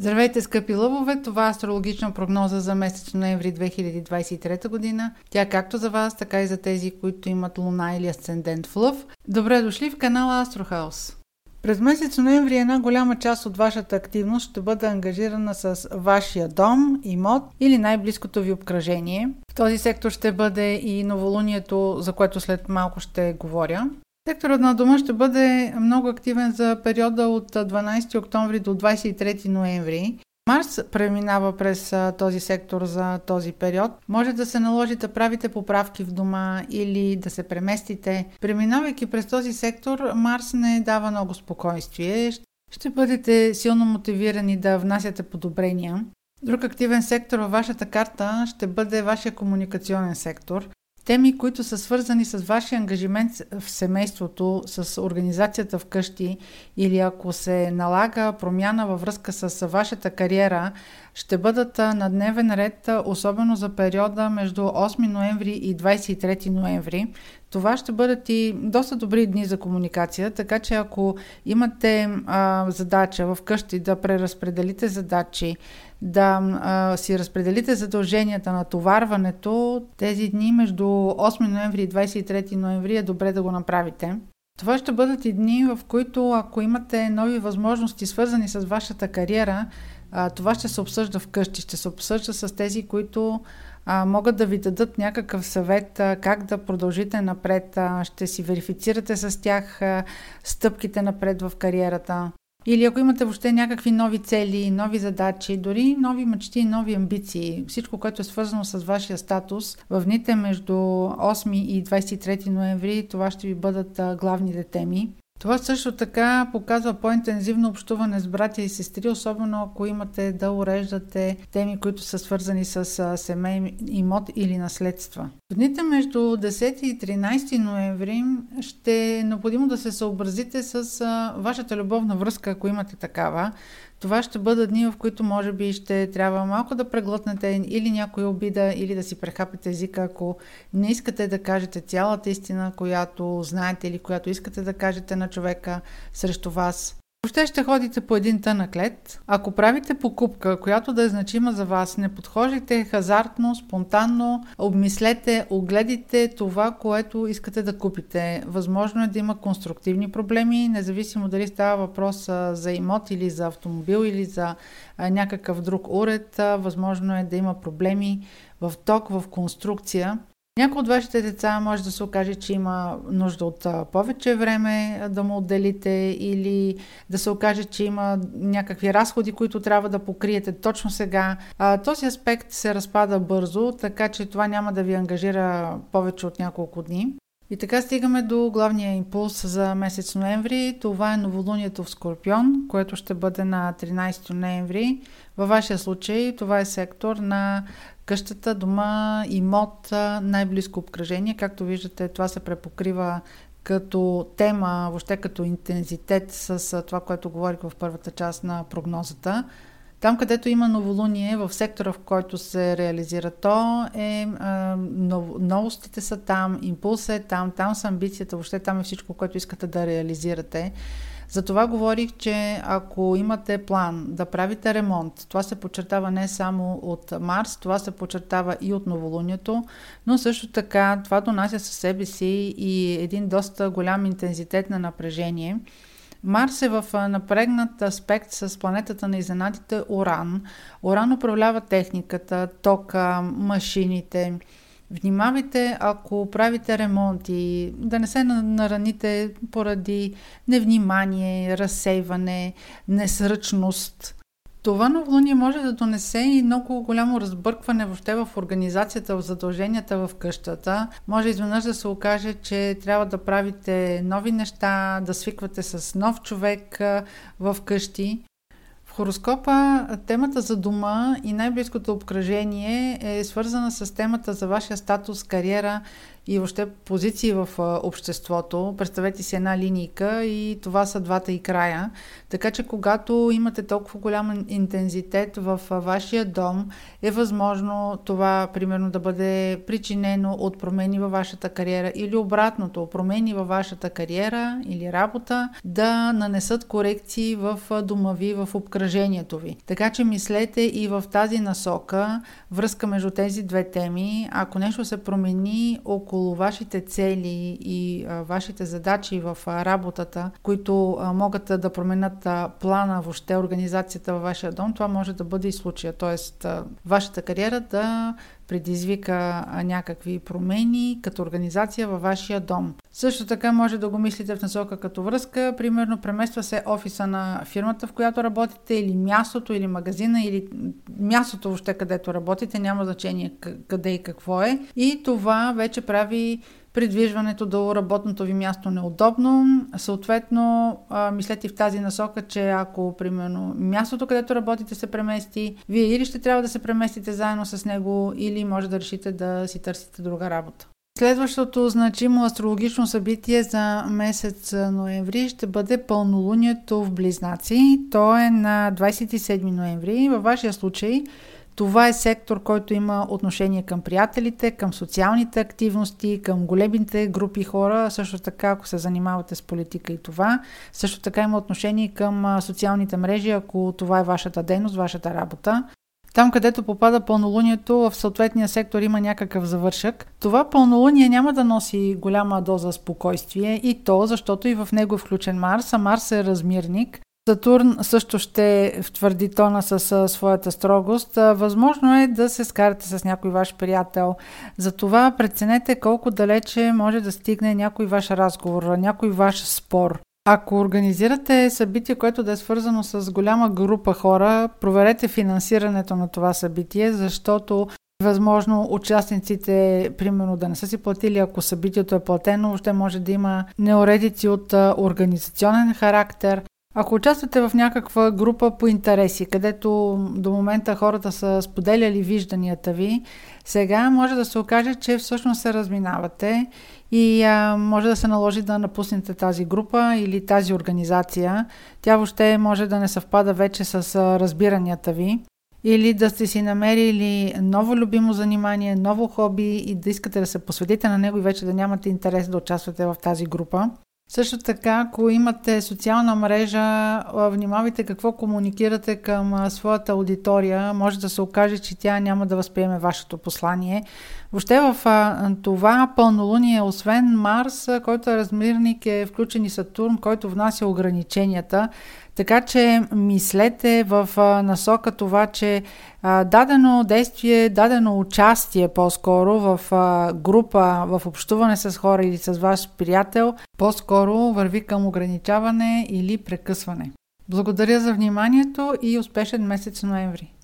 Здравейте, скъпи лъвове! Това е астрологична прогноза за месец ноември 2023 година. Тя както за вас, така и за тези, които имат луна или асцендент в лъв. Добре дошли в канала Астрохаус! През месец ноември една голяма част от вашата активност ще бъде ангажирана с вашия дом, имот или най-близкото ви обкръжение. В този сектор ще бъде и новолунието, за което след малко ще говоря. Секторът на дома ще бъде много активен за периода от 12 октомври до 23 ноември. Марс преминава през този сектор за този период. Може да се наложи да правите поправки в дома или да се преместите. Преминавайки през този сектор, Марс не дава много спокойствие. Ще бъдете силно мотивирани да внасяте подобрения. Друг активен сектор във вашата карта ще бъде вашия комуникационен сектор. Теми, които са свързани с вашия ангажимент в семейството, с организацията вкъщи или ако се налага промяна във връзка с вашата кариера, ще бъдат на дневен ред, особено за периода между 8 ноември и 23 ноември. Това ще бъдат и доста добри дни за комуникация, така че ако имате а, задача вкъщи да преразпределите задачи, да а, си разпределите задълженията на товарването, тези дни между 8 ноември и 23 ноември е добре да го направите. Това ще бъдат и дни, в които ако имате нови възможности, свързани с вашата кариера, а, това ще се обсъжда вкъщи, ще се обсъжда с тези, които могат да ви дадат някакъв съвет как да продължите напред, ще си верифицирате с тях стъпките напред в кариерата. Или ако имате въобще някакви нови цели, нови задачи, дори нови мечти, нови амбиции, всичко, което е свързано с вашия статус, в дните между 8 и 23 ноември това ще ви бъдат главните теми. Това също така показва по-интензивно общуване с братя и сестри, особено ако имате да уреждате теми, които са свързани с семей, имот или наследства. В дните между 10 и 13 ноември ще е необходимо да се съобразите с вашата любовна връзка, ако имате такава. Това ще бъдат дни, в които може би ще трябва малко да преглътнете или някоя обида, или да си прехапите езика, ако не искате да кажете цялата истина, която знаете или която искате да кажете на човека срещу вас. Въобще ще ходите по един тънък лед. Ако правите покупка, която да е значима за вас, не подхожите хазартно, спонтанно, обмислете, огледите това, което искате да купите. Възможно е да има конструктивни проблеми, независимо дали става въпрос за имот или за автомобил или за някакъв друг уред. Възможно е да има проблеми в ток, в конструкция. Някой от вашите деца може да се окаже, че има нужда от повече време да му отделите или да се окаже, че има някакви разходи, които трябва да покриете точно сега. Този аспект се разпада бързо, така че това няма да ви ангажира повече от няколко дни. И така стигаме до главния импулс за месец ноември. Това е новолунието в Скорпион, което ще бъде на 13 ноември. Във вашия случай това е сектор на къщата, дома, имот, най-близко обкръжение. Както виждате, това се препокрива като тема, въобще като интензитет с това, което говорих в първата част на прогнозата. Там, където има новолуние, в сектора, в който се реализира то, е, нов, новостите са там, импулсът е там, там са амбицията, въобще там е всичко, което искате да реализирате. Затова говорих, че ако имате план да правите ремонт, това се подчертава не само от Марс, това се подчертава и от новолунието, но също така това донася със себе си и един доста голям интензитет на напрежение. Марс е в напрегнат аспект с планетата на изненадите Оран. Оран управлява техниката, тока, машините, Внимавайте, ако правите ремонти, да не се нараните поради невнимание, разсейване, несръчност. Това новолуние може да донесе и много голямо разбъркване въобще в организацията, в задълженията в къщата. Може изведнъж да се окаже, че трябва да правите нови неща, да свиквате с нов човек в къщи. В хороскопа темата за дома и най-близкото обкръжение е свързана с темата за вашия статус, кариера и въобще позиции в обществото. Представете си една линийка и това са двата и края. Така че когато имате толкова голям интензитет в вашия дом, е възможно това примерно да бъде причинено от промени във вашата кариера или обратното, промени във вашата кариера или работа да нанесат корекции в дома ви, в обкръжението ви. Така че мислете и в тази насока, връзка между тези две теми. Ако нещо се промени около вашите цели и вашите задачи в работата, които могат да променят плана, въобще организацията във вашия дом, това може да бъде и случая. Тоест, вашата кариера да предизвика някакви промени като организация във вашия дом. Също така може да го мислите в насока като връзка. Примерно премества се офиса на фирмата, в която работите, или мястото, или магазина, или мястото въобще където работите, няма значение къде и какво е. И това вече прави придвижването до работното ви място неудобно. Съответно, мислете в тази насока, че ако, примерно, мястото, където работите се премести, вие или ще трябва да се преместите заедно с него, или може да решите да си търсите друга работа. Следващото значимо астрологично събитие за месец ноември ще бъде пълнолунието в Близнаци. То е на 27 ноември. Във вашия случай това е сектор, който има отношение към приятелите, към социалните активности, към големите групи хора, също така, ако се занимавате с политика и това. Също така има отношение към социалните мрежи, ако това е вашата дейност, вашата работа. Там, където попада пълнолунието, в съответния сектор има някакъв завършък. Това пълнолуние няма да носи голяма доза спокойствие и то, защото и в него е включен Марс, а Марс е размирник. Сатурн също ще втвърди тона с своята строгост. Възможно е да се скарате с някой ваш приятел. Затова преценете колко далече може да стигне някой ваш разговор, някой ваш спор. Ако организирате събитие, което да е свързано с голяма група хора, проверете финансирането на това събитие, защото Възможно участниците, примерно, да не са си платили, ако събитието е платено, въобще може да има неуредици от организационен характер. Ако участвате в някаква група по интереси, където до момента хората са споделяли вижданията ви, сега може да се окаже, че всъщност се разминавате и а, може да се наложи да напуснете тази група или тази организация. Тя въобще може да не съвпада вече с а, разбиранията ви. Или да сте си намерили ново любимо занимание, ново хоби и да искате да се посветите на него и вече да нямате интерес да участвате в тази група. Също така, ако имате социална мрежа, внимавайте какво комуникирате към своята аудитория. Може да се окаже, че тя няма да възприеме вашето послание. Въобще в това пълнолуние, освен Марс, който е размирник, е включен и Сатурн, който внася ограниченията. Така че мислете в насока това, че дадено действие, дадено участие по-скоро в група, в общуване с хора или с ваш приятел, по-скоро върви към ограничаване или прекъсване. Благодаря за вниманието и успешен месец ноември!